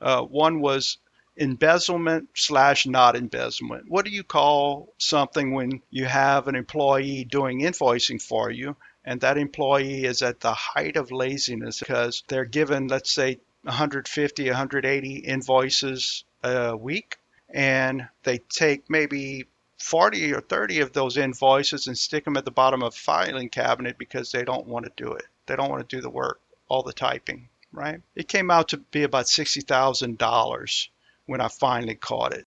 Uh, one was embezzlement slash not embezzlement. What do you call something when you have an employee doing invoicing for you and that employee is at the height of laziness because they're given, let's say, 150, 180 invoices a week and they take maybe 40 or 30 of those invoices and stick them at the bottom of a filing cabinet because they don't want to do it. They don't want to do the work, all the typing, right? It came out to be about $60,000 when I finally caught it.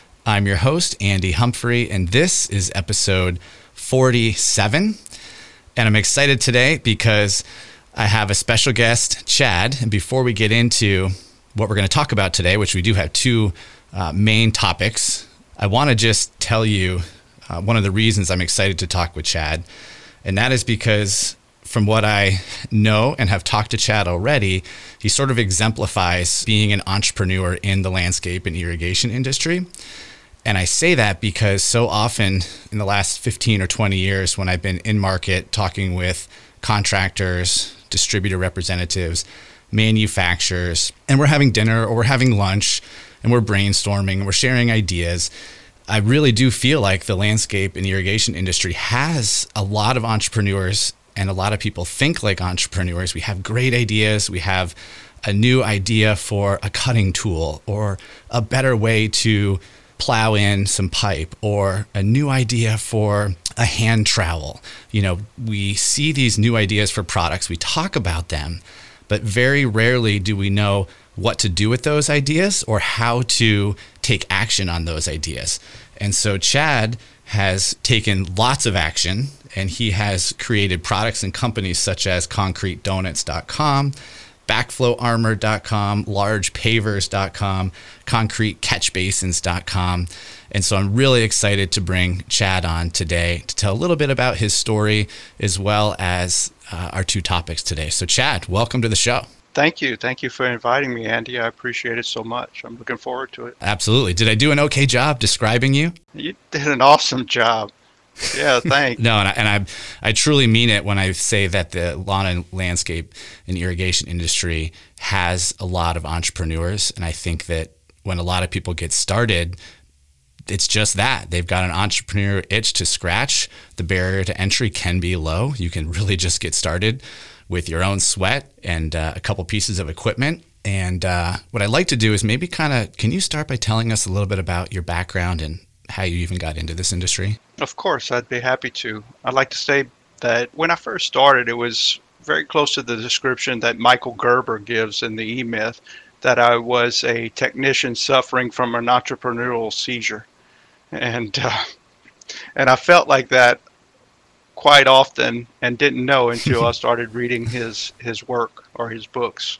I'm your host, Andy Humphrey, and this is episode 47. And I'm excited today because I have a special guest, Chad. And before we get into what we're going to talk about today, which we do have two uh, main topics, I want to just tell you uh, one of the reasons I'm excited to talk with Chad. And that is because from what I know and have talked to Chad already, he sort of exemplifies being an entrepreneur in the landscape and irrigation industry. And I say that because so often in the last 15 or 20 years, when I've been in market talking with contractors, distributor representatives, manufacturers, and we're having dinner or we're having lunch and we're brainstorming and we're sharing ideas. I really do feel like the landscape and irrigation industry has a lot of entrepreneurs and a lot of people think like entrepreneurs. We have great ideas. We have a new idea for a cutting tool or a better way to plow in some pipe or a new idea for a hand trowel. You know, we see these new ideas for products, we talk about them, but very rarely do we know what to do with those ideas or how to take action on those ideas. And so Chad has taken lots of action and he has created products and companies such as concretedonuts.com, backflowarmor.com, largepavers.com, concretecatchbasins.com. And so I'm really excited to bring Chad on today to tell a little bit about his story as well as uh, our two topics today. So, Chad, welcome to the show. Thank you. Thank you for inviting me, Andy. I appreciate it so much. I'm looking forward to it. Absolutely. Did I do an okay job describing you? You did an awesome job. Yeah, thanks. no, and I, and I, I truly mean it when I say that the lawn and landscape and irrigation industry has a lot of entrepreneurs, and I think that when a lot of people get started, it's just that they've got an entrepreneur itch to scratch. The barrier to entry can be low. You can really just get started with your own sweat and uh, a couple pieces of equipment. And uh, what I'd like to do is maybe kind of, can you start by telling us a little bit about your background and how you even got into this industry? Of course, I'd be happy to. I'd like to say that when I first started, it was very close to the description that Michael Gerber gives in the E Myth that I was a technician suffering from an entrepreneurial seizure, and uh, and I felt like that quite often and didn't know until I started reading his his work or his books,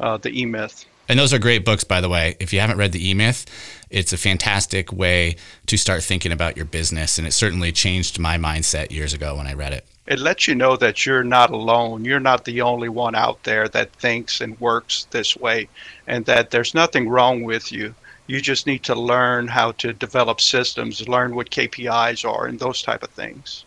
uh, the E Myth. And those are great books, by the way. If you haven't read the E Myth, it's a fantastic way to start thinking about your business, and it certainly changed my mindset years ago when I read it. It lets you know that you're not alone. You're not the only one out there that thinks and works this way, and that there's nothing wrong with you. You just need to learn how to develop systems, learn what KPIs are, and those type of things.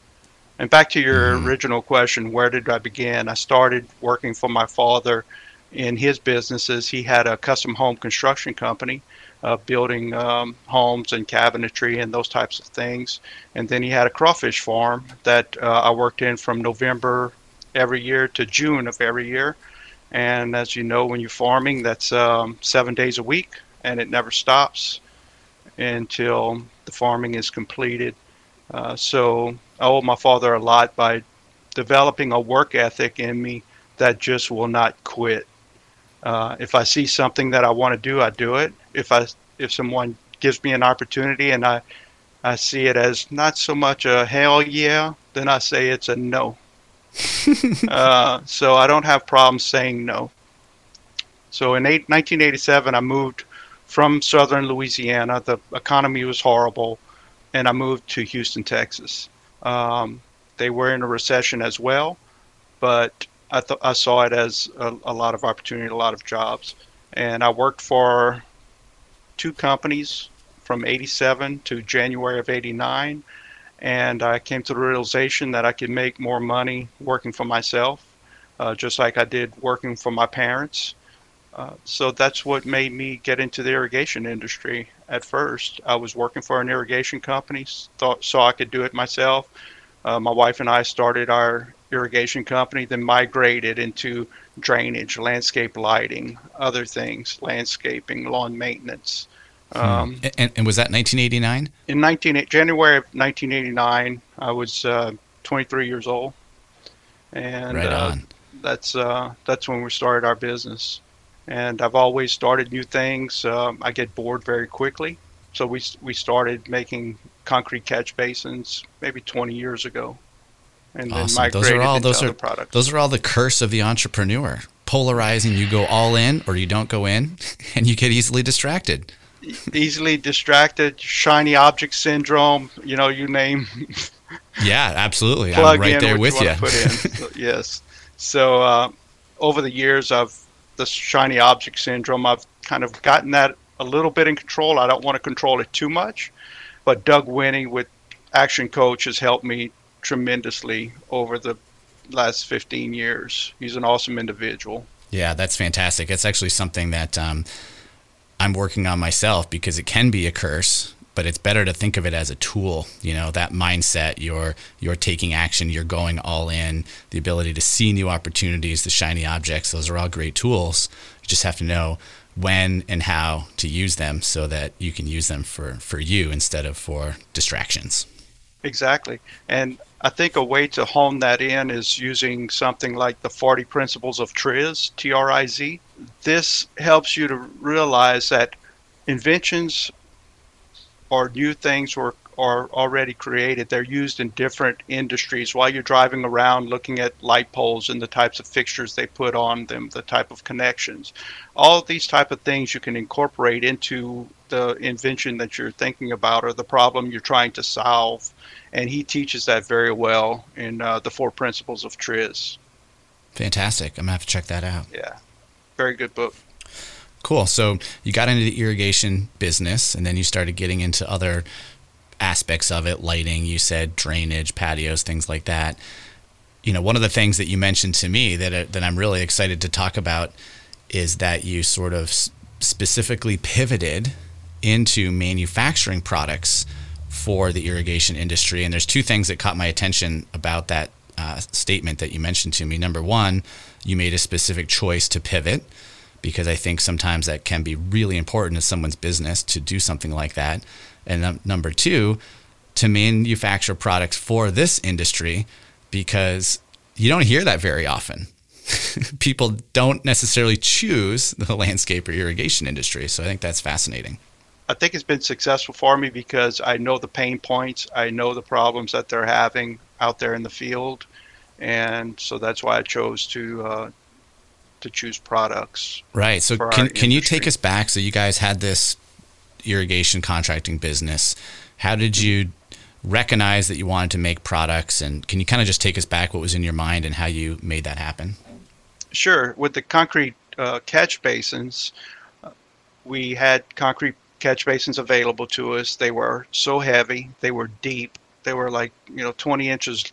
And back to your mm-hmm. original question, where did I begin? I started working for my father in his businesses. He had a custom home construction company, uh, building um, homes and cabinetry and those types of things. And then he had a crawfish farm that uh, I worked in from November every year to June of every year. And as you know, when you're farming, that's um, seven days a week, and it never stops until the farming is completed. Uh, so I owe my father a lot by developing a work ethic in me that just will not quit. Uh, if I see something that I want to do, I do it. If I if someone gives me an opportunity and I I see it as not so much a hell yeah, then I say it's a no. uh, so I don't have problems saying no. So in eight, 1987, I moved from southern Louisiana. The economy was horrible, and I moved to Houston, Texas. Um, they were in a recession as well, but I, th- I saw it as a, a lot of opportunity, a lot of jobs. And I worked for two companies from 87 to January of 89. And I came to the realization that I could make more money working for myself, uh, just like I did working for my parents. Uh, so that's what made me get into the irrigation industry at first. I was working for an irrigation company, thought so I could do it myself. Uh, my wife and I started our irrigation company, then migrated into drainage, landscape lighting, other things, landscaping, lawn maintenance. Hmm. Um, and, and, was that 1989? In 19, January of 1989, I was uh, 23 years old, and right uh, that's uh, that's when we started our business. And I've always started new things. Um, I get bored very quickly, so we we started making concrete catch basins maybe 20 years ago, and awesome. then migrated those are all, those are, products. Those are all the curse of the entrepreneur. Polarizing, you go all in or you don't go in, and you get easily distracted easily distracted, shiny object syndrome. You know, you name. yeah, absolutely. I'm right there with you. you. yes. So uh, over the years of the shiny object syndrome, I've kind of gotten that a little bit in control. I don't want to control it too much, but Doug Winnie with Action Coach has helped me tremendously over the last 15 years. He's an awesome individual. Yeah, that's fantastic. It's actually something that um, I'm working on myself because it can be a curse, but it's better to think of it as a tool. You know, that mindset, you're you're taking action, you're going all in, the ability to see new opportunities, the shiny objects, those are all great tools. You just have to know when and how to use them so that you can use them for, for you instead of for distractions. Exactly. And I think a way to hone that in is using something like the 40 principles of TRIZ, T R I Z. This helps you to realize that inventions or new things were are already created. They're used in different industries while you're driving around looking at light poles and the types of fixtures they put on them, the type of connections. All of these type of things you can incorporate into the invention that you're thinking about or the problem you're trying to solve. And he teaches that very well in uh, the four principles of TRIZ. Fantastic. I'm going to have to check that out. Yeah. Very good book. Cool. So you got into the irrigation business and then you started getting into other aspects of it lighting you said drainage patios things like that you know one of the things that you mentioned to me that uh, that I'm really excited to talk about is that you sort of specifically pivoted into manufacturing products for the irrigation industry and there's two things that caught my attention about that uh, statement that you mentioned to me number one you made a specific choice to pivot because I think sometimes that can be really important to someone's business to do something like that and um, number two, to manufacture products for this industry because you don't hear that very often. People don't necessarily choose the landscape or irrigation industry. So I think that's fascinating. I think it's been successful for me because I know the pain points, I know the problems that they're having out there in the field, and so that's why I chose to uh, to choose products. Right. So can can you take us back? So you guys had this irrigation contracting business. How did you recognize that you wanted to make products? And can you kind of just take us back what was in your mind and how you made that happen? Sure. With the concrete uh, catch basins, we had concrete catch basins available to us. They were so heavy, they were deep. They were like, you know, 20 inches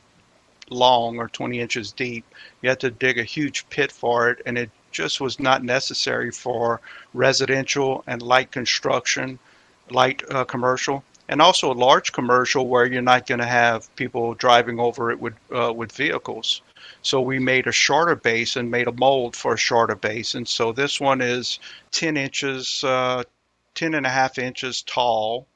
long or 20 inches deep. You had to dig a huge pit for it, and it just was not necessary for residential and light construction, light uh, commercial, and also a large commercial where you're not going to have people driving over it with uh, with vehicles. So we made a shorter basin, made a mold for a shorter basin. So this one is 10 inches, uh, 10 and a half inches tall.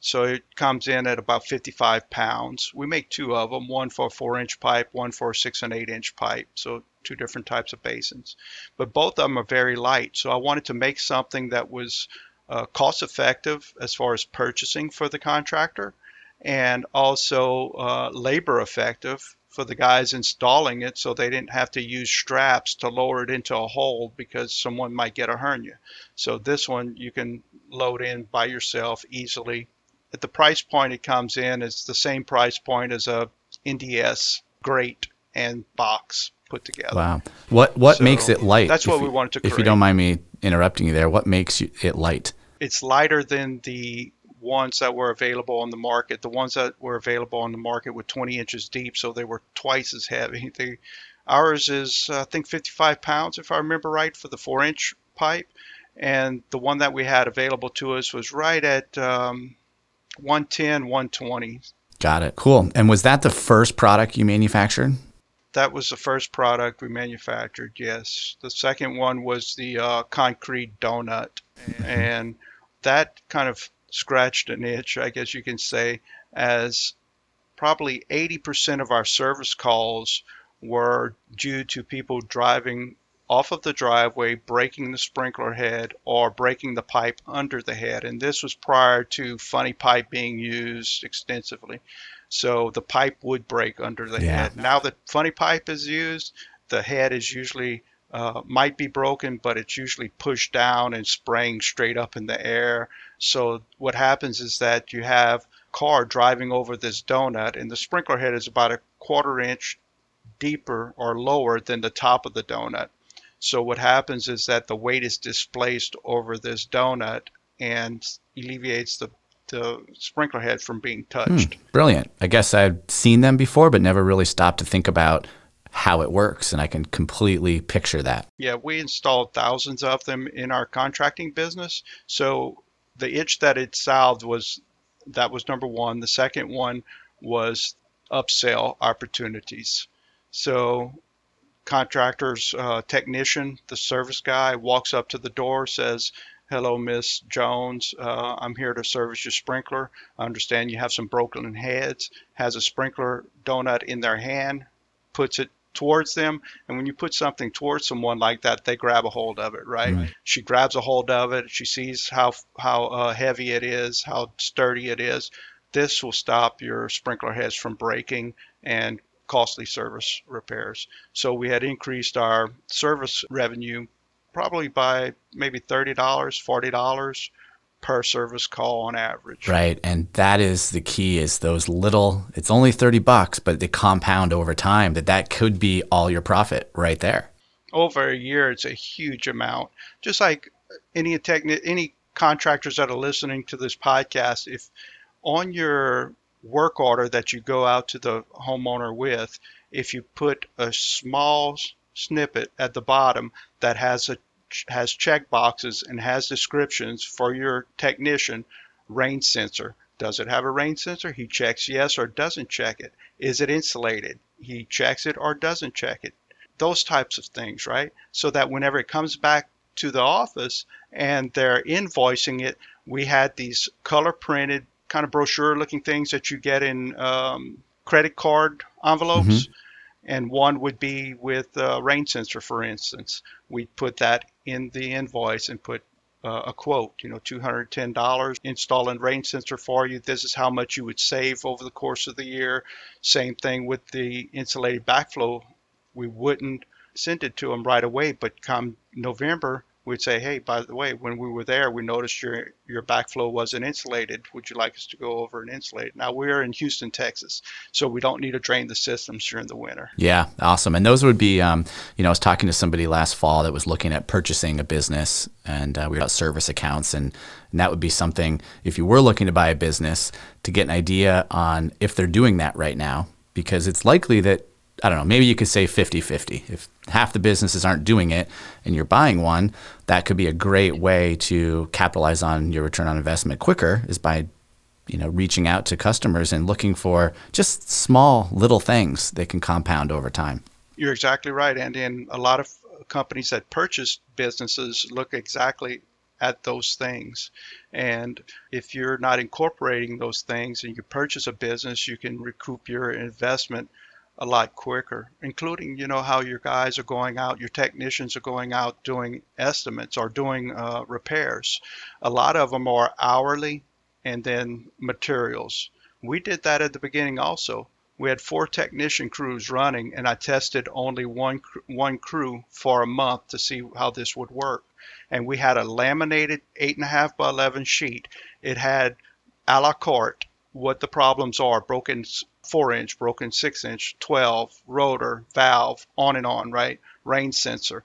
So it comes in at about 55 pounds. We make two of them, one for a four inch pipe, one for a six and eight inch pipe. So two different types of basins. But both of them are very light. So I wanted to make something that was uh, cost effective as far as purchasing for the contractor and also uh, labor effective for the guys installing it so they didn't have to use straps to lower it into a hole because someone might get a hernia. So this one you can load in by yourself easily. At the price point it comes in, it's the same price point as a NDS grate and box put together. Wow. What what So, makes it light? that's what we you- wanted to create. If you don't mind me interrupting you there, what makes you, it light? It's lighter than the ones that were available on the market. The ones that were available on the market were 20 inches deep, so they were twice as heavy. They, ours is, I think, 55 pounds, if I remember right, for the four inch pipe. And the one that we had available to us was right at um, 110, 120. Got it. Cool. And was that the first product you manufactured? That was the first product we manufactured, yes. The second one was the uh, concrete donut. And that kind of scratched an itch, I guess you can say, as probably 80% of our service calls were due to people driving off of the driveway, breaking the sprinkler head, or breaking the pipe under the head. And this was prior to funny pipe being used extensively. So the pipe would break under the Yeah. head. Now that funny pipe is used, the head is usually uh, might be broken, but it's usually pushed down and spraying straight up in the air. So what happens is that you have car driving over this donut, and the sprinkler head is about a quarter inch deeper or lower than the top of the donut. So what happens is that the weight is displaced over this donut and alleviates the, the sprinkler head from being hmm, touched. Brilliant. I guess I've seen them before, but never really stopped to think about how it works. And I can completely picture that. Yeah, we installed thousands of them in our contracting business. So the itch that it solved was that was number one. The second one was upsell opportunities. So contractors, uh, technician, the service guy walks up to the door, says, Hello, Miss Jones. Uh, I'm here to service your sprinkler. I understand you have some broken heads. Has a sprinkler donut in their hand, puts it towards them. And when you put something towards someone like that, they grab a hold of it, right? Right. She grabs a hold of it. She sees how how uh, heavy it is, how sturdy it is. This will stop your sprinkler heads from breaking and costly service repairs. So we had increased our service revenue probably by maybe $30, $40 per service call on average. Right. And that is the key is those little, it's only 30 bucks, but they compound over time that that could be all your profit right there. over a year, it's a huge amount. Just like any techni- any contractors that are listening to this podcast, if on your work order that you go out to the homeowner with, if you put a small snippet at the bottom that has a has check boxes and has descriptions for your technician, rain sensor. Does it have a rain sensor? He checks yes or doesn't check it. Is it insulated? He checks it or doesn't check it those types of things, right? So that whenever it comes back to the office and they're invoicing it, we had these color printed kind of brochure looking things that you get in um, credit card envelopes. And one would be with a rain sensor, for instance. We'd put that in the invoice and put uh, a quote, you know, $210 installing rain sensor for you. This is how much you would save over the course of the year. Same thing with the insulated backflow we wouldn't send it to them right away, but come November, we'd say, hey, by the way, when we were there, we noticed your your backflow wasn't insulated. Would you like us to go over and insulate? it?" Now we're in Houston, Texas, so we don't need to drain the systems during the winter. Yeah, awesome. And those would be, um, you know, I was talking to somebody last fall that was looking at purchasing a business, and uh, we about service accounts, and, and that would be something if you were looking to buy a business to get an idea on if they're doing that right now, because it's likely that I don't know, maybe you could say 50-50. If half the businesses aren't doing it and you're buying one, that could be a great way to capitalize on your return on investment quicker is by you know, reaching out to customers and looking for just small little things that can compound over time. You're exactly right. And a lot of companies that purchase businesses look exactly at those things. And if you're not incorporating those things and you purchase a business, you can recoup your investment a lot quicker, including, you know, how your guys are going out, your technicians are going out doing estimates or doing uh, repairs. A lot of them are hourly and then materials. We did that at the beginning also. we had four technician crews running, and I tested only one one crew for a month to see how this would work. And we had a laminated eight and a half by eleven sheet. It had a la carte what the problems are: broken four inch, broken six inch, twelve, rotor, valve, on and on, right? Rain sensor,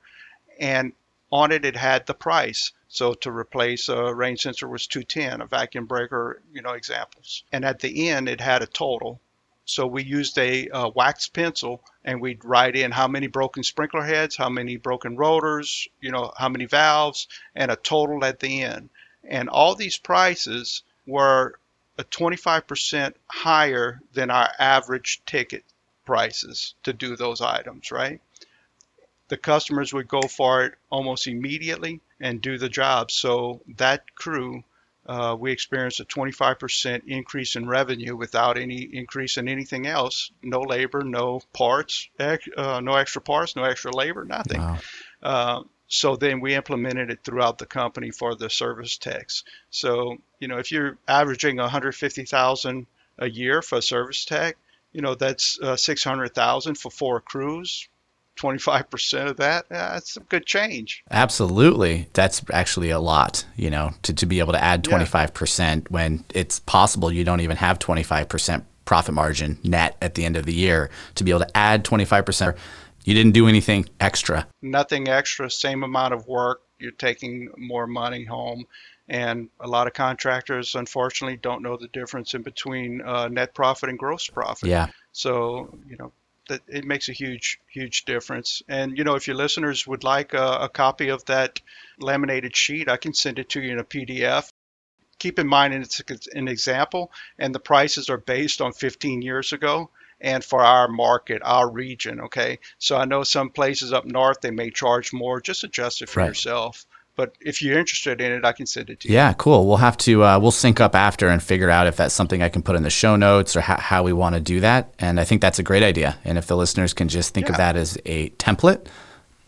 and on it it had the price. So to replace a rain sensor was 210, a vacuum breaker, you know, examples. And at the end it had a total so we used a uh, wax pencil and we'd write in how many broken sprinkler heads, how many broken rotors, you know, how many valves, and a total at the end. And all these prices were a 25% higher than our average ticket prices to do those items, right? The customers would go for it almost immediately and do the job. So that crew uh, we experienced a 25% increase in revenue without any increase in anything else. No labor, no parts, uh, no extra parts, no extra labor, nothing. Wow. Uh, so then we implemented it throughout the company for the service techs. So you know, if you're averaging 150,000 a year for a service tech, you know that's uh, 600,000 for four crews. 25% of that, that's a good change. Absolutely. That's actually a lot, you know, to, to be able to add 25% yeah. when it's possible you don't even have 25% profit margin net at the end of the year. To be able to add 25%, you didn't do anything extra. Nothing extra, same amount of work. You're taking more money home. And a lot of contractors, unfortunately, don't know the difference in between uh, net profit and gross profit. Yeah. So, you know, that it makes a huge, huge difference. And you know, if your listeners would like a, a copy of that laminated sheet, I can send it to you in a PDF. Keep in mind, it's an example, and the prices are based on 15 years ago and for our market, our region. Okay, so I know some places up north they may charge more. Just adjust it for right. yourself. But if you're interested in it, I can send it to you. Yeah, cool. We'll have to uh, we'll sync up after and figure out if that's something I can put in the show notes or ha- how we want to do that. And I think that's a great idea. And if the listeners can just think yeah. of that as a template,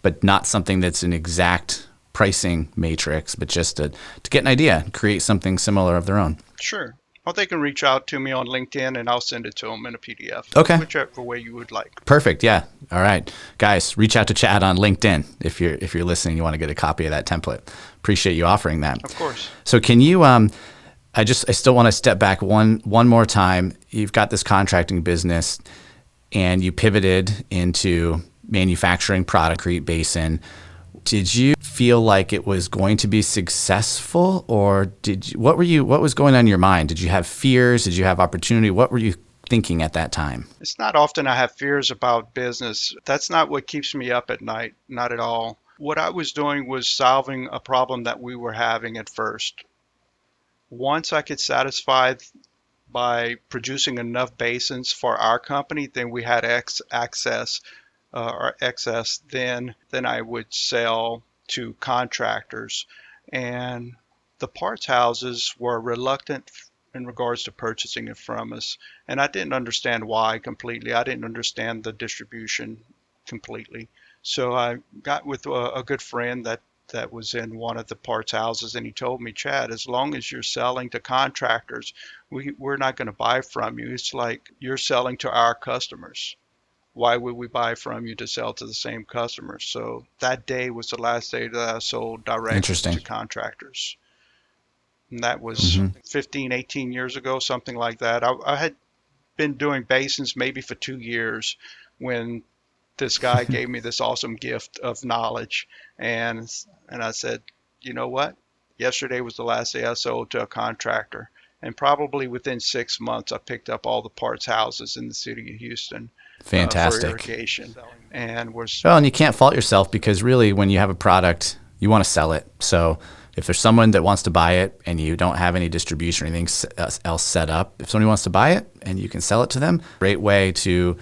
but not something that's an exact pricing matrix, but just to, to get an idea, create something similar of their own. Sure. Or they can reach out to me on LinkedIn and I'll send it to them in a PDF. Okay. Whichever way you would like. Perfect. Yeah. All right. Guys, reach out to Chad on LinkedIn if you're if you're listening, you want to get a copy of that template. Appreciate you offering that. Of course. So can you um I just I still want to step back one one more time. You've got this contracting business and you pivoted into manufacturing product Crete Basin did you feel like it was going to be successful or did you, what were you what was going on in your mind? Did you have fears? Did you have opportunity? What were you thinking at that time? It's not often i have fears about business. That's not what keeps me up at night not at all. What i was doing was solving a problem that we were having at first. Once i could satisfy by producing enough basins for our company then we had ex- access Uh, or excess, then then I would sell to contractors, and the parts houses were reluctant in regards to purchasing it from us, and I didn't understand why completely. I didn't understand the distribution completely. So I got with a, a good friend that that was in one of the parts houses and he told me chad as long as you're selling to contractors we, we're not going to buy from you it's like you're selling to our customers why would we buy from you to sell to the same customers? So that day was the last day that I sold direct to contractors. And that was mm-hmm. 15, 18 years ago, something like that. I, I had been doing basins maybe for two years when this guy gave me this awesome gift of knowledge. And, and I said, you know what? Yesterday was the last day I sold to a contractor. And probably within six months, I picked up all the parts houses in the city of Houston Fantastic. Uh, irrigation. And we're well, and you can't fault yourself because really, when you have a product, you want to sell it. So if there's someone that wants to buy it and you don't have any distribution or anything else set up, if somebody wants to buy it and you can sell it to them, great way to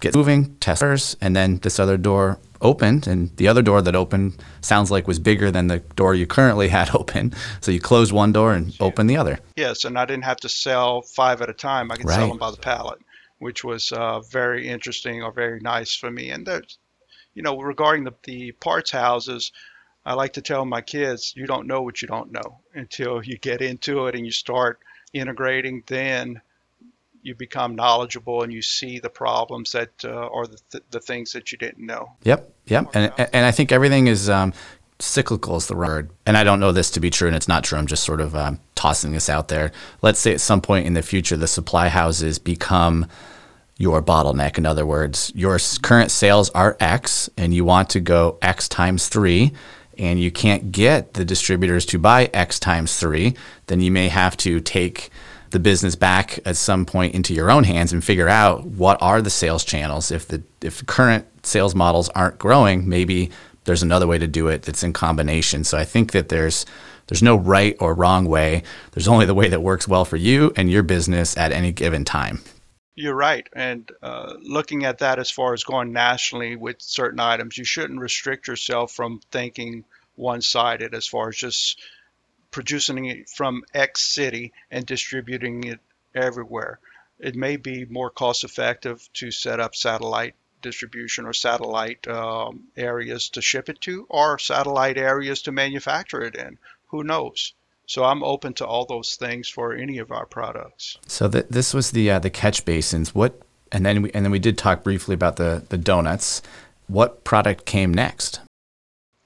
get moving, testers, and then this other door opened and the other door that opened sounds like was bigger than the door you currently had open so you closed one door and open the other yes and i didn't have to sell five at a time i could right. sell them by the pallet which was uh, very interesting or very nice for me. And there's, you know, regarding the, the parts houses, I like to tell my kids, you don't know what you don't know until you get into it and you start integrating. Then you become knowledgeable and you see the problems that uh, or the, th- the things that you didn't know. Yep, yep, and and I think everything is um, cyclical is the word. And I don't know this to be true, and it's not true. I'm just sort of um, tossing this out there. Let's say at some point in the future, the supply houses become your bottleneck. In other words, your current sales are X, and you want to go X times three. And you can't get the distributors to buy X times three, then you may have to take the business back at some point into your own hands and figure out what are the sales channels. If the if current sales models aren't growing, maybe there's another way to do it that's in combination. So I think that there's there's no right or wrong way. There's only the way that works well for you and your business at any given time. You're right. And uh, looking at that as far as going nationally with certain items, you shouldn't restrict yourself from thinking one sided as far as just producing it from X city and distributing it everywhere. It may be more cost effective to set up satellite distribution or satellite um, areas to ship it to or satellite areas to manufacture it in. Who knows? So I'm open to all those things for any of our products. So th- this was the uh, the catch basins. What and then we and then we did talk briefly about the the donuts. What product came next?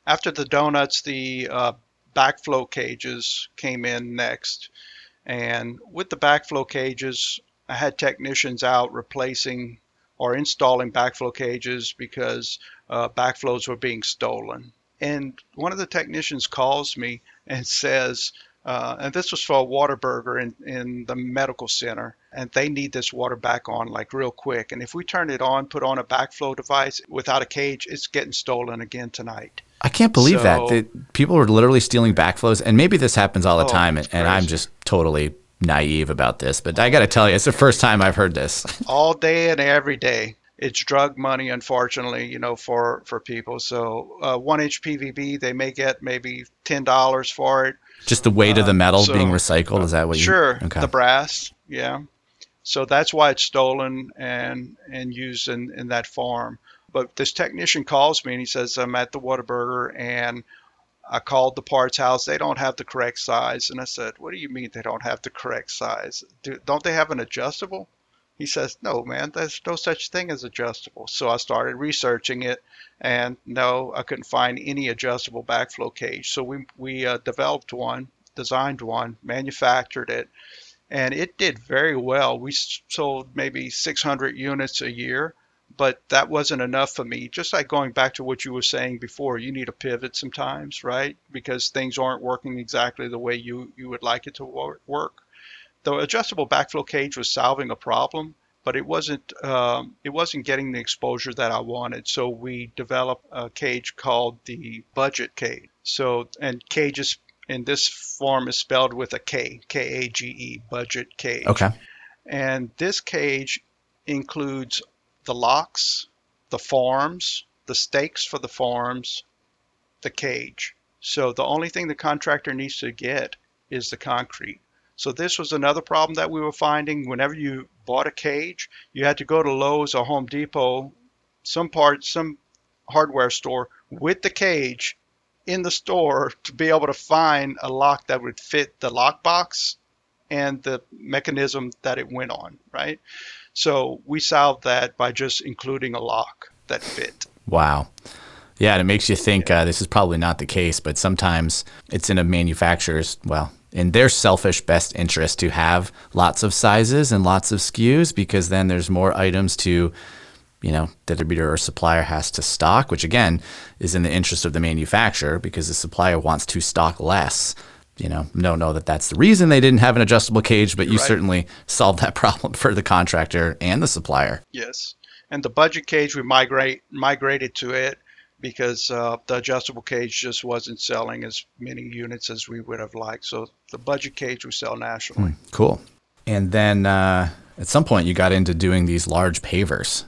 After the donuts, the uh, backflow cages came in next. And with the backflow cages, I had technicians out replacing or installing backflow cages because uh, backflows were being stolen. And one of the technicians calls me and says, uh, and this was for a Whataburger in, in the medical center, and they need this water back on like real quick. And if we turn it on, put on a backflow device without a cage, it's getting stolen again tonight. I can't believe so, that. that. People are literally stealing backflows, and maybe this happens all the oh, time, and, and I'm just totally naive about this. But I got to tell you, it's the first time I've heard this. all day and every day. It's drug money, unfortunately, you know, for for people. So uh, one inch PVB, they may get maybe ten dollars for it. Just the weight uh, of the uh, metal so, being recycled is that what you? Sure. Okay. The brass, yeah. So that's why it's stolen and and used in in that form. But this technician calls me and he says, I'm at the Whataburger and I called the parts house. They don't have the correct size. And I said, What do you mean they don't have the correct size? Do, don't they have an adjustable? He says, No, man, there's no such thing as adjustable. So I started researching it, and no, I couldn't find any adjustable backflow cage. So we, we uh, developed one, designed one, manufactured it, and it did very well. We sold maybe 600 units a year but that wasn't enough for me. Just like going back to what you were saying before, you need a pivot sometimes, right? Because things aren't working exactly the way you, you would like it to work. The adjustable backflow cage was solving a problem, but it wasn't um, it wasn't getting the exposure that I wanted. So we developed a cage called the budget cage. So and cages in this form is spelled with a K, K A G E, budget cage. Okay. And this cage includes the locks, the forms, the stakes for the forms, the cage. So the only thing the contractor needs to get is the concrete. So this was another problem that we were finding. Whenever you bought a cage, you had to go to Lowe's or Home Depot, some part, some hardware store with the cage in the store to be able to find a lock that would fit the lockbox and the mechanism that it went on, right? So we solved that by just including a lock that fit. Wow. Yeah, and it makes you think uh, this is probably not the case, but sometimes it's in a manufacturer's, well, in their selfish best interest to have lots of sizes and lots of SKUs because then there's more items to, you know, the distributor or supplier has to stock, which again is in the interest of the manufacturer because the supplier wants to stock less you know, don't know that that's the reason they didn't have an adjustable cage, but you right. certainly solved that problem for the contractor and the supplier. Yes, and the budget cage we migrate migrated to it because uh, the adjustable cage just wasn't selling as many units as we would have liked. So the budget cage we sell nationally. Mm, cool. And then uh, at some point you got into doing these large pavers.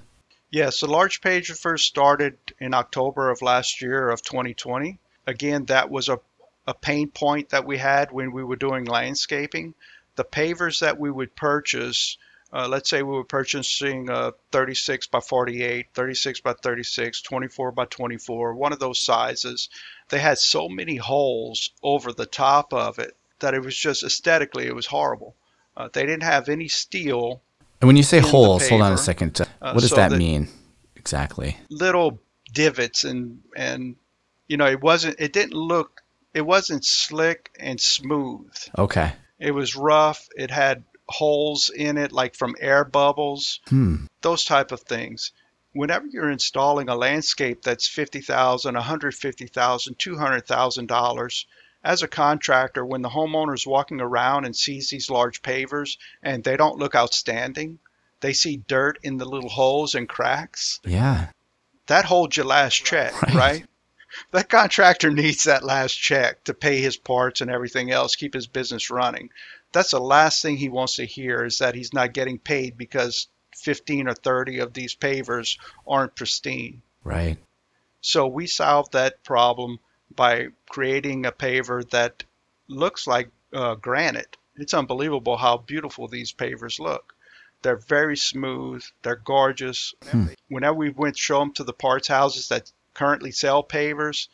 Yes, the large paver first started in October of last year of 2020. Again, that was a a pain point that we had when we were doing landscaping. The pavers that we would purchase, uh, let's say we were purchasing a 36 by 48, 36 by 36, 24 by 24, one of those sizes, they had so many holes over the top of it that it was just aesthetically, it was horrible. Uh, they didn't have any steel And when you say holes, hold on a second. uh, Uh, what does so that that- mean exactly? little divots and and you know it wasn't it didn't look it wasn't slick and smooth Okay. it was rough it had holes in it like from air bubbles Hmm. those type of things whenever you're installing a landscape that's 50,000 a hundred fifty thousand, two hundred thousand dollars as a contractor when the homeowner's walking around and sees these large pavers and they don't look outstanding they see dirt in the little holes and cracks Yeah. that holds your last check, Right. right. That contractor needs that last check to pay his parts and everything else, keep his business running. That's the last thing he wants to hear is that he's not getting paid because 15 or 30 of these pavers aren't pristine. Right. So we solved that problem by creating a paver that looks like uh, granite. It's unbelievable how beautiful these pavers look. They're very smooth. They're gorgeous. Hmm. Whenever we went show them to the parts houses that currently sell pavers,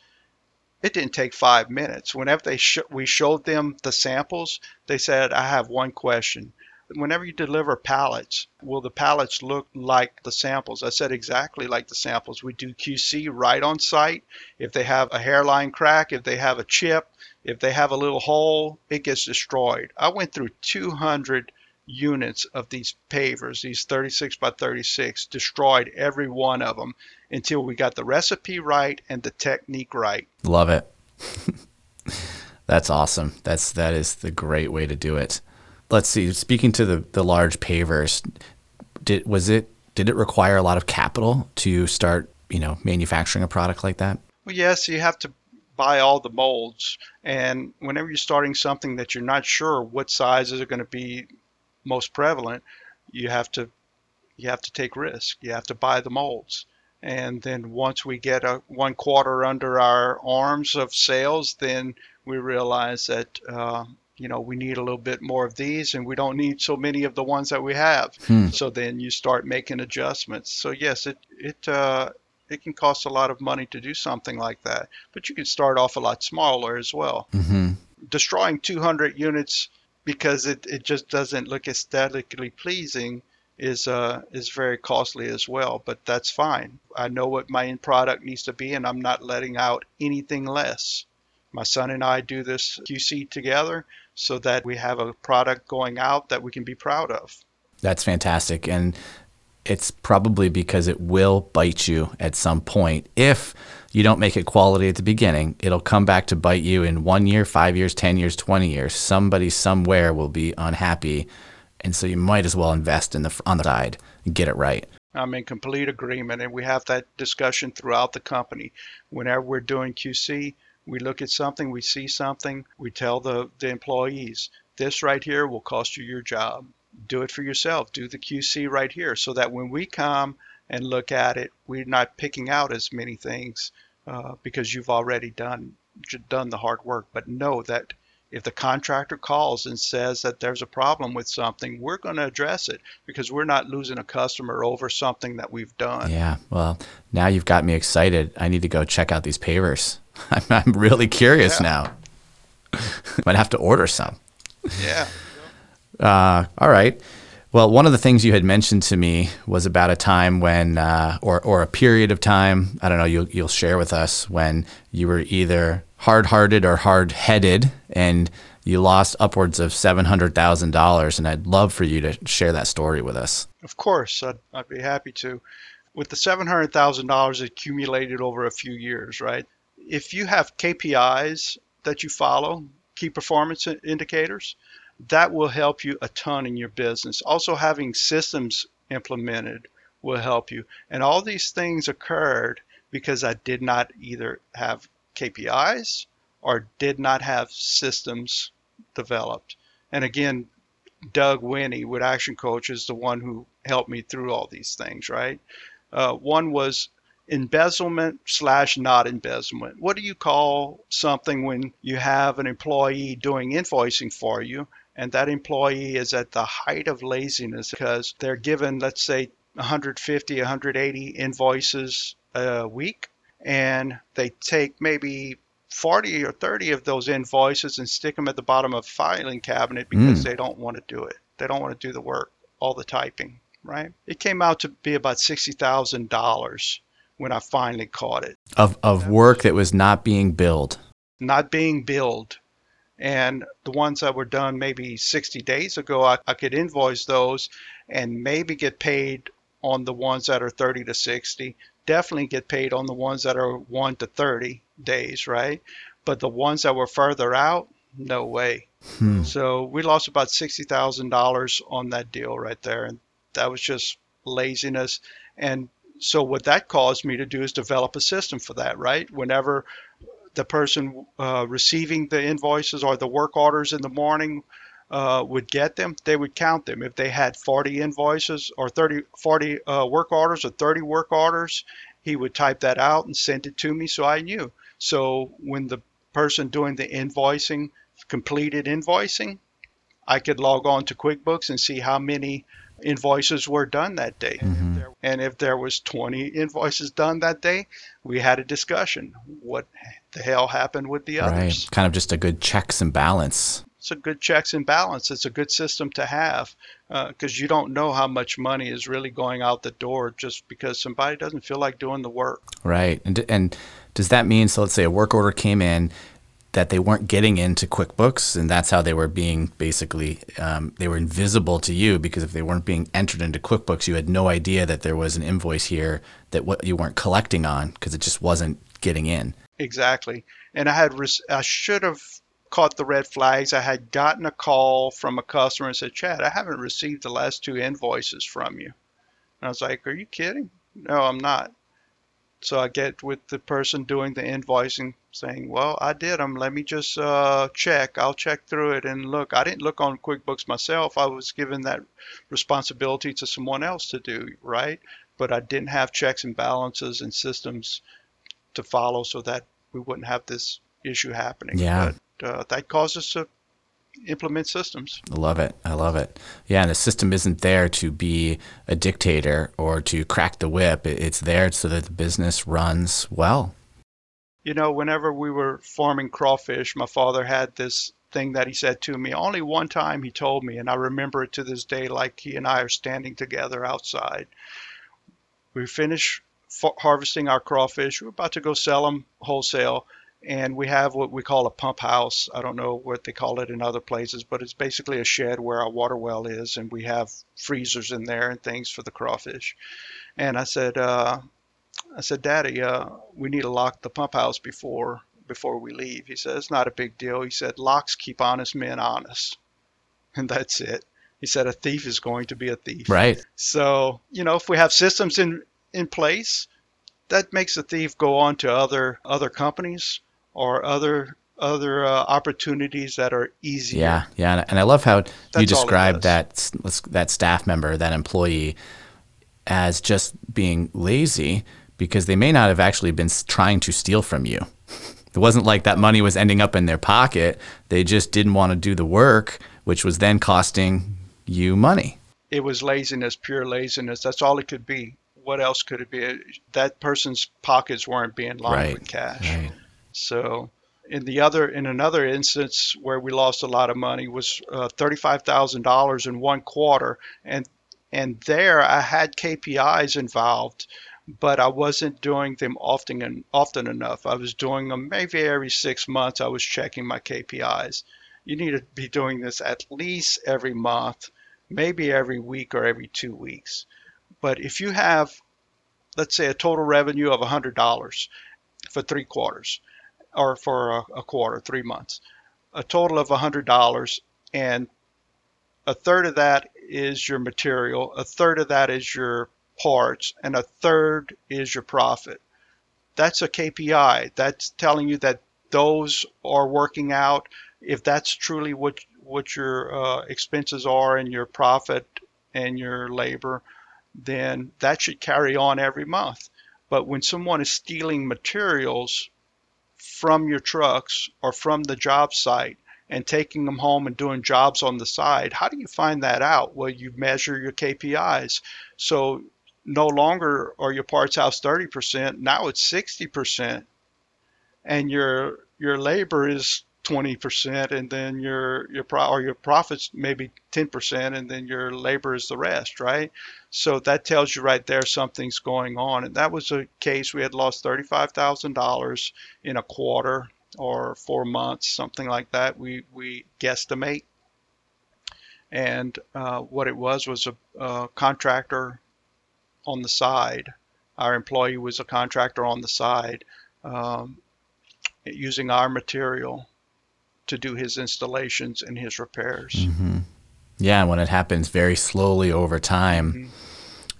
it didn't take five minutes. Whenever they sh- we showed them the samples, they said, "I have one question. Whenever you deliver pallets, will the pallets look like the samples?" I said, "Exactly like the samples. We do QC right on site. If they have a hairline crack, if they have a chip, if they have a little hole, it gets destroyed." I went through 200 units of these pavers, these 36 by 36, destroyed every one of them until we got the recipe right and the technique right. Love it. That's awesome. That's that is the great way to do it. Let's see. Speaking to the the large pavers, did was it did it require a lot of capital to start you know manufacturing a product like that? Well, yes, you have to buy all the molds, and whenever you're starting something that you're not sure what sizes are going to be most prevalent, you have to you have to take risk. You have to buy the molds, and then once we get a one quarter under our arms of sales, then we realize that uh, you know we need a little bit more of these, and we don't need so many of the ones that we have. Hmm. So then you start making adjustments. So yes, it it uh, it can cost a lot of money to do something like that, but you can start off a lot smaller as well. Mm-hmm. Destroying 200 units because it, it just doesn't look aesthetically pleasing is uh, is very costly as well. But that's fine. I know what my end product needs to be, and I'm not letting out anything less. My son and I do this QC together so that we have a product going out that we can be proud of. That's fantastic, and it's probably because it will bite you at some point if you don't make it quality at the beginning. It'll come back to bite you in one year, five years, ten years, twenty years. Somebody somewhere will be unhappy, and so you might as well invest in the on the side and get it right. I'm in complete agreement, and we have that discussion throughout the company. Whenever we're doing QC, we look at something, we see something, we tell the, the employees, this right here will cost you your job. Do it for yourself. Do the QC right here so that when we come and look at it, we're not picking out as many things uh, because you've already done done the hard work. But know that if the contractor calls and says that there's a problem with something, we're going to address it because we're not losing a customer over something that we've done. Yeah. Well, now you've got me excited. I need to go check out these pavers. I'm, I'm really curious now. Might have to order some. Yeah. Uh, all right. Well, one of the things you had mentioned to me was about a time when, uh, or or a period of time. I don't know. You'll you'll share with us when you were either hard-hearted or hard-headed, and you lost upwards of seven hundred thousand dollars. And I'd love for you to share that story with us. Of course, I'd, I'd be happy to. With the $700,000 accumulated over a few years, right? If you have KPIs that you follow, key performance indicators, that will help you a ton in your business. Also, having systems implemented will help you. And all these things occurred because I did not either have KPIs or did not have systems developed. And again, Doug Winnie with Action Coach is the one who helped me through all these things, right? Uh, one was embezzlement slash not embezzlement. What do you call something when you have an employee doing invoicing for you and that employee is at the height of laziness because they're given, let's say, 150, 180 invoices a week and they take maybe 40 or 30 of those invoices and stick them at the bottom of a filing cabinet because Mm. they don't want to do it. They don't want to do the work. all the typing, right? It came out to be about $60,000 when I finally caught it. Of, of work that was not being billed. Not being billed. And the ones that were done maybe 60 days ago, I, I could invoice those and maybe get paid on the ones that are 30 to 60. Definitely get paid on the ones that are 1 to 30 days, right? But the ones that were further out, no way. Hmm. So we lost about sixty thousand dollars on that deal right there, and that was just laziness. And so what that caused me to do is develop a system for that. Right, whenever the person uh, receiving the invoices or the work orders in the morning uh, would get them, they would count them. If they had 40 invoices or 30, 40 uh, work orders or 30 work orders, he would type that out and send it to me so I knew. So when the person doing the invoicing completed invoicing, I could log on to QuickBooks and see how many invoices were done that day. Mm-hmm. And if there was 20 invoices done that day, we had a discussion. What the hell happened with the others? Right. Kind of just a good checks and balance. It's a good checks and balance. It's a good system to have because uh, you don't know how much money is really going out the door just because somebody doesn't feel like doing the work. Right. And and does that mean so let's say a work order came in that they weren't getting into QuickBooks, and that's how they were being basically um, they were invisible to you because if they weren't being entered into QuickBooks, you had no idea that there was an invoice here that what you weren't collecting on because it just wasn't getting in. Exactly, and I had I should have caught the red flags. I had gotten a call from a customer and said, "Chad, I haven't received the last two invoices from you." And I was like, "Are you kidding?" No, I'm not. So I get with the person doing the invoicing saying, well, I did them. Let me just uh, check. I'll check through it and look. I didn't look on QuickBooks myself. I was given that responsibility to someone else to do, right? But I didn't have checks and balances and systems to follow so that we wouldn't have this issue happening. Yeah. But uh, that caused us to implement systems. I love it. I love it. Yeah, and the system isn't there to be a dictator or to crack the whip. It's there so that the business runs well. You know, whenever we were farming crawfish, my father had this thing that he said to me. Only one time he told me, and I remember it to this day like he and I are standing together outside. We finished harvesting our crawfish. We're about to go sell them wholesale and we have what we call a pump house. I don't know what they call it in other places, but it's basically a shed where our water well is, and we have freezers in there and things for the crawfish. And I said, uh, I said, Daddy, uh, we need to lock the pump house before before we leave. He said, it's not a big deal. He said, locks keep honest men honest, and that's it. He said, a thief is going to be a thief. Right. So you know, if we have systems in in place, that makes a thief go on to other other companies or other other uh, opportunities that are easier. Yeah, yeah, and I love how That's you described that that staff member, that employee, as just being lazy because they may not have actually been trying to steal from you. It wasn't like that money was ending up in their pocket. They just didn't want to do the work, which was then costing you money. It was laziness, pure laziness. That's all it could be. What else could it be? That person's pockets weren't being lined right, with cash. Right. So in the other in another instance where we lost a lot of money was uh, $35,000 in one quarter and and there I had KPIs involved but I wasn't doing them often and often enough. I was doing them maybe every 6 months I was checking my KPIs. You need to be doing this at least every month, maybe every week or every 2 weeks. But if you have let's say a total revenue of $100 for 3 quarters or for a, a quarter, three months, a total of $100, and a third of that is your material, a third of that is your parts, and a third is your profit. That's a KPI. That's telling you that those are working out. If that's truly what what your uh, expenses are and your profit and your labor, then that should carry on every month. But when someone is stealing materials from your trucks or from the job site and taking them home and doing jobs on the side. How do you find that out? Well, you measure your KPIs. So no longer are your parts house 30%, now it's 60%. And your your labor is 20% and then your your pro or your profits maybe 10% and then your labor is the rest right? So that tells you right there something's going on. And that was a case we had lost $35,000 in a quarter or 4 months something like that we we guesstimate. And uh, what it was was a, a contractor on the side. Our employee was a contractor on the side um, using our material to do his installations and his repairs. Mm-hmm. Yeah, when it happens very slowly over time, mm-hmm.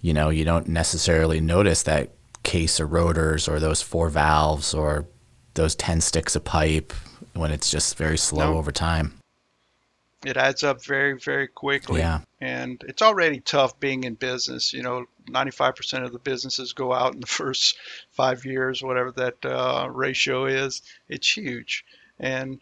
you know, you don't necessarily notice that case of rotors or those four valves or those 10 sticks of pipe when it's just very slow no. over time. It adds up very, very quickly. Yeah. And it's already tough being in business. You know, 95% of the businesses go out in the first five years, whatever that uh, ratio is. It's huge. And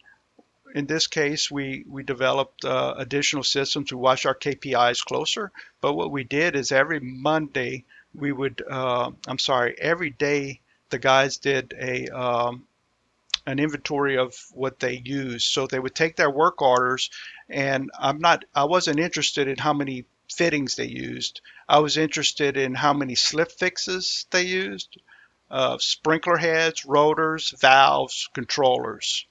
in this case, we, we developed uh, additional systems to watch our KPIs closer. But what we did is every Monday, we would, uh, I'm sorry, every day the guys did a um, an inventory of what they used. So they would take their work orders, and I'm not, I wasn't interested in how many fittings they used. I was interested in how many slip fixes they used, uh, sprinkler heads, rotors, valves, controllers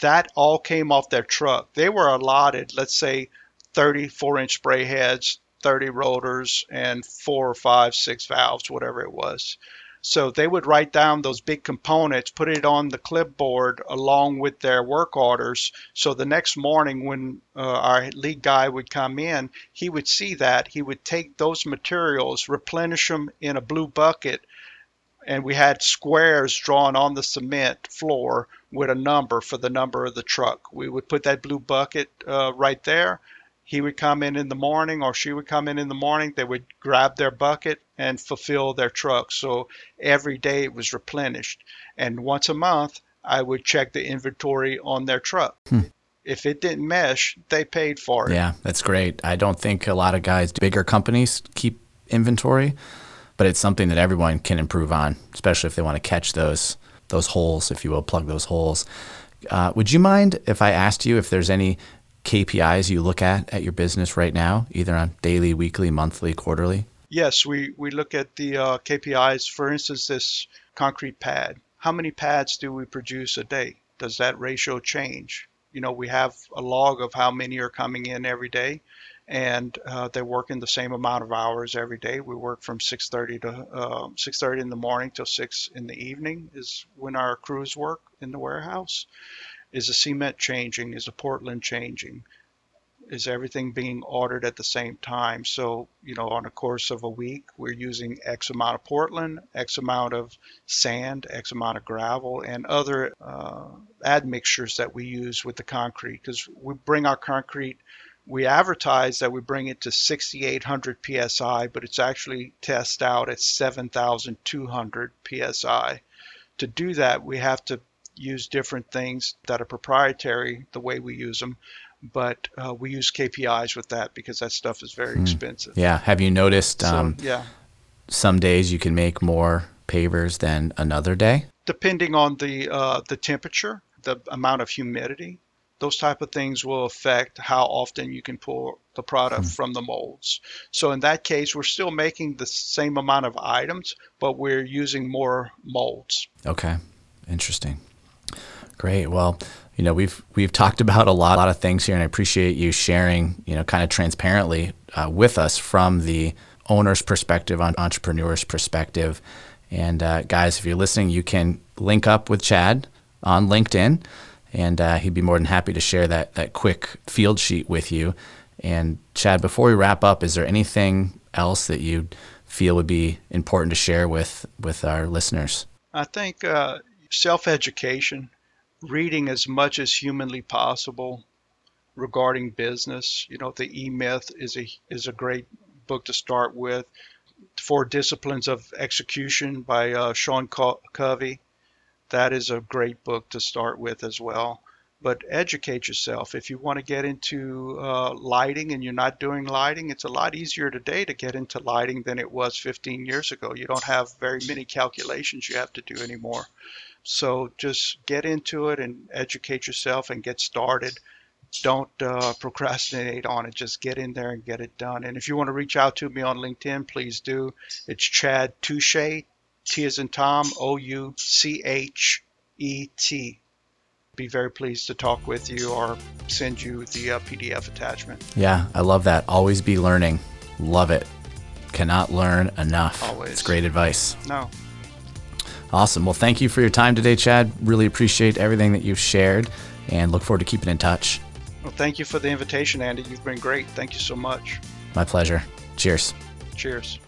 that all came off their truck. They were allotted, let's say, 34 inch spray heads, 30 rotors, and four or five, six valves, whatever it was. So they would write down those big components, put it on the clipboard along with their work orders. So the next morning, when uh, our lead guy would come in, he would see that. He would take those materials, replenish them in a blue bucket, and we had squares drawn on the cement floor with a number for the number of the truck. We would put that blue bucket uh, right there. He would come in in the morning or she would come in in the morning. They would grab their bucket and fulfill their truck. So every day it was replenished. And once a month, I would check the inventory on their truck. Hmm. If it didn't mesh, they paid for it. Yeah, that's great. I don't think a lot of guys, bigger companies, keep inventory but it's something that everyone can improve on, especially if they want to catch those those holes, if you will, plug those holes. Uh, would you mind if I asked you if there's any KPIs you look at at your business right now, either on daily, weekly, monthly, quarterly? Yes, we, we look at the uh, KPIs. For instance, this concrete pad. How many pads do we produce a day? Does that ratio change? You know, we have a log of how many are coming in every day and uh, they're working the same amount of hours every day. We work from 6:30 to uh, 6:30 in the morning till 6 in the evening is when our crews work in the warehouse. Is the cement changing? Is the Portland changing? Is everything being ordered at the same time? So, you know, on a course of a week, we're using X amount of Portland, X amount of sand, X amount of gravel, and other uh, admixtures that we use with the concrete because we bring our concrete we advertise that we bring it to 6,800 psi, but it's actually test out at 7,200 psi. To do that, we have to use different things that are proprietary, the way we use them, but uh, we use KPIs with that because that stuff is very hmm. expensive. Yeah. Have you noticed? Um, yeah. Some days you can make more pavers than another day. Depending on the uh, the temperature, the amount of humidity, those type of things will affect how often you can pull the product mm-hmm. from the molds. So in that case, we're still making the same amount of items, but we're using more molds. Okay, interesting. Great. Well, you know we've we've talked about a lot, a lot of things here, and I appreciate you sharing, you know, kind of transparently uh, with us from the owner's perspective, on entrepreneur's perspective. And uh, guys, if you're listening, you can link up with Chad on LinkedIn and uh, he'd be more than happy to share that that quick field sheet with you. And Chad, before we wrap up, is there anything else that you feel would be important to share with with our listeners? I think uh, self-education, reading as much as humanly possible regarding business. You know, the E Myth is a is a great book to start with. Four Disciplines of Execution by uh, Sean Covey that is a great book to start with as well. but educate yourself. If you want to get into uh, lighting and you're not doing lighting, it's a lot easier today to get into lighting than it was 15 years ago. You don't have very many calculations you have to do anymore. So just get into it and educate yourself and get started. Don't uh, procrastinate on it. Just get in there and get it done. And if you want to reach out to me on LinkedIn, please do. It's Chad Touchet, T as in Tom, O U C H E T be very pleased to talk with you or send you the uh, PDF attachment. Yeah, I love that. Always be learning. Love it. Cannot learn enough. Always. It's great advice. No. Awesome. Well, thank you for your time today, Chad. Really appreciate everything that you've shared and look forward to keeping in touch. Well, thank you for the invitation, Andy. You've been great. Thank you so much. My pleasure. Cheers. Cheers.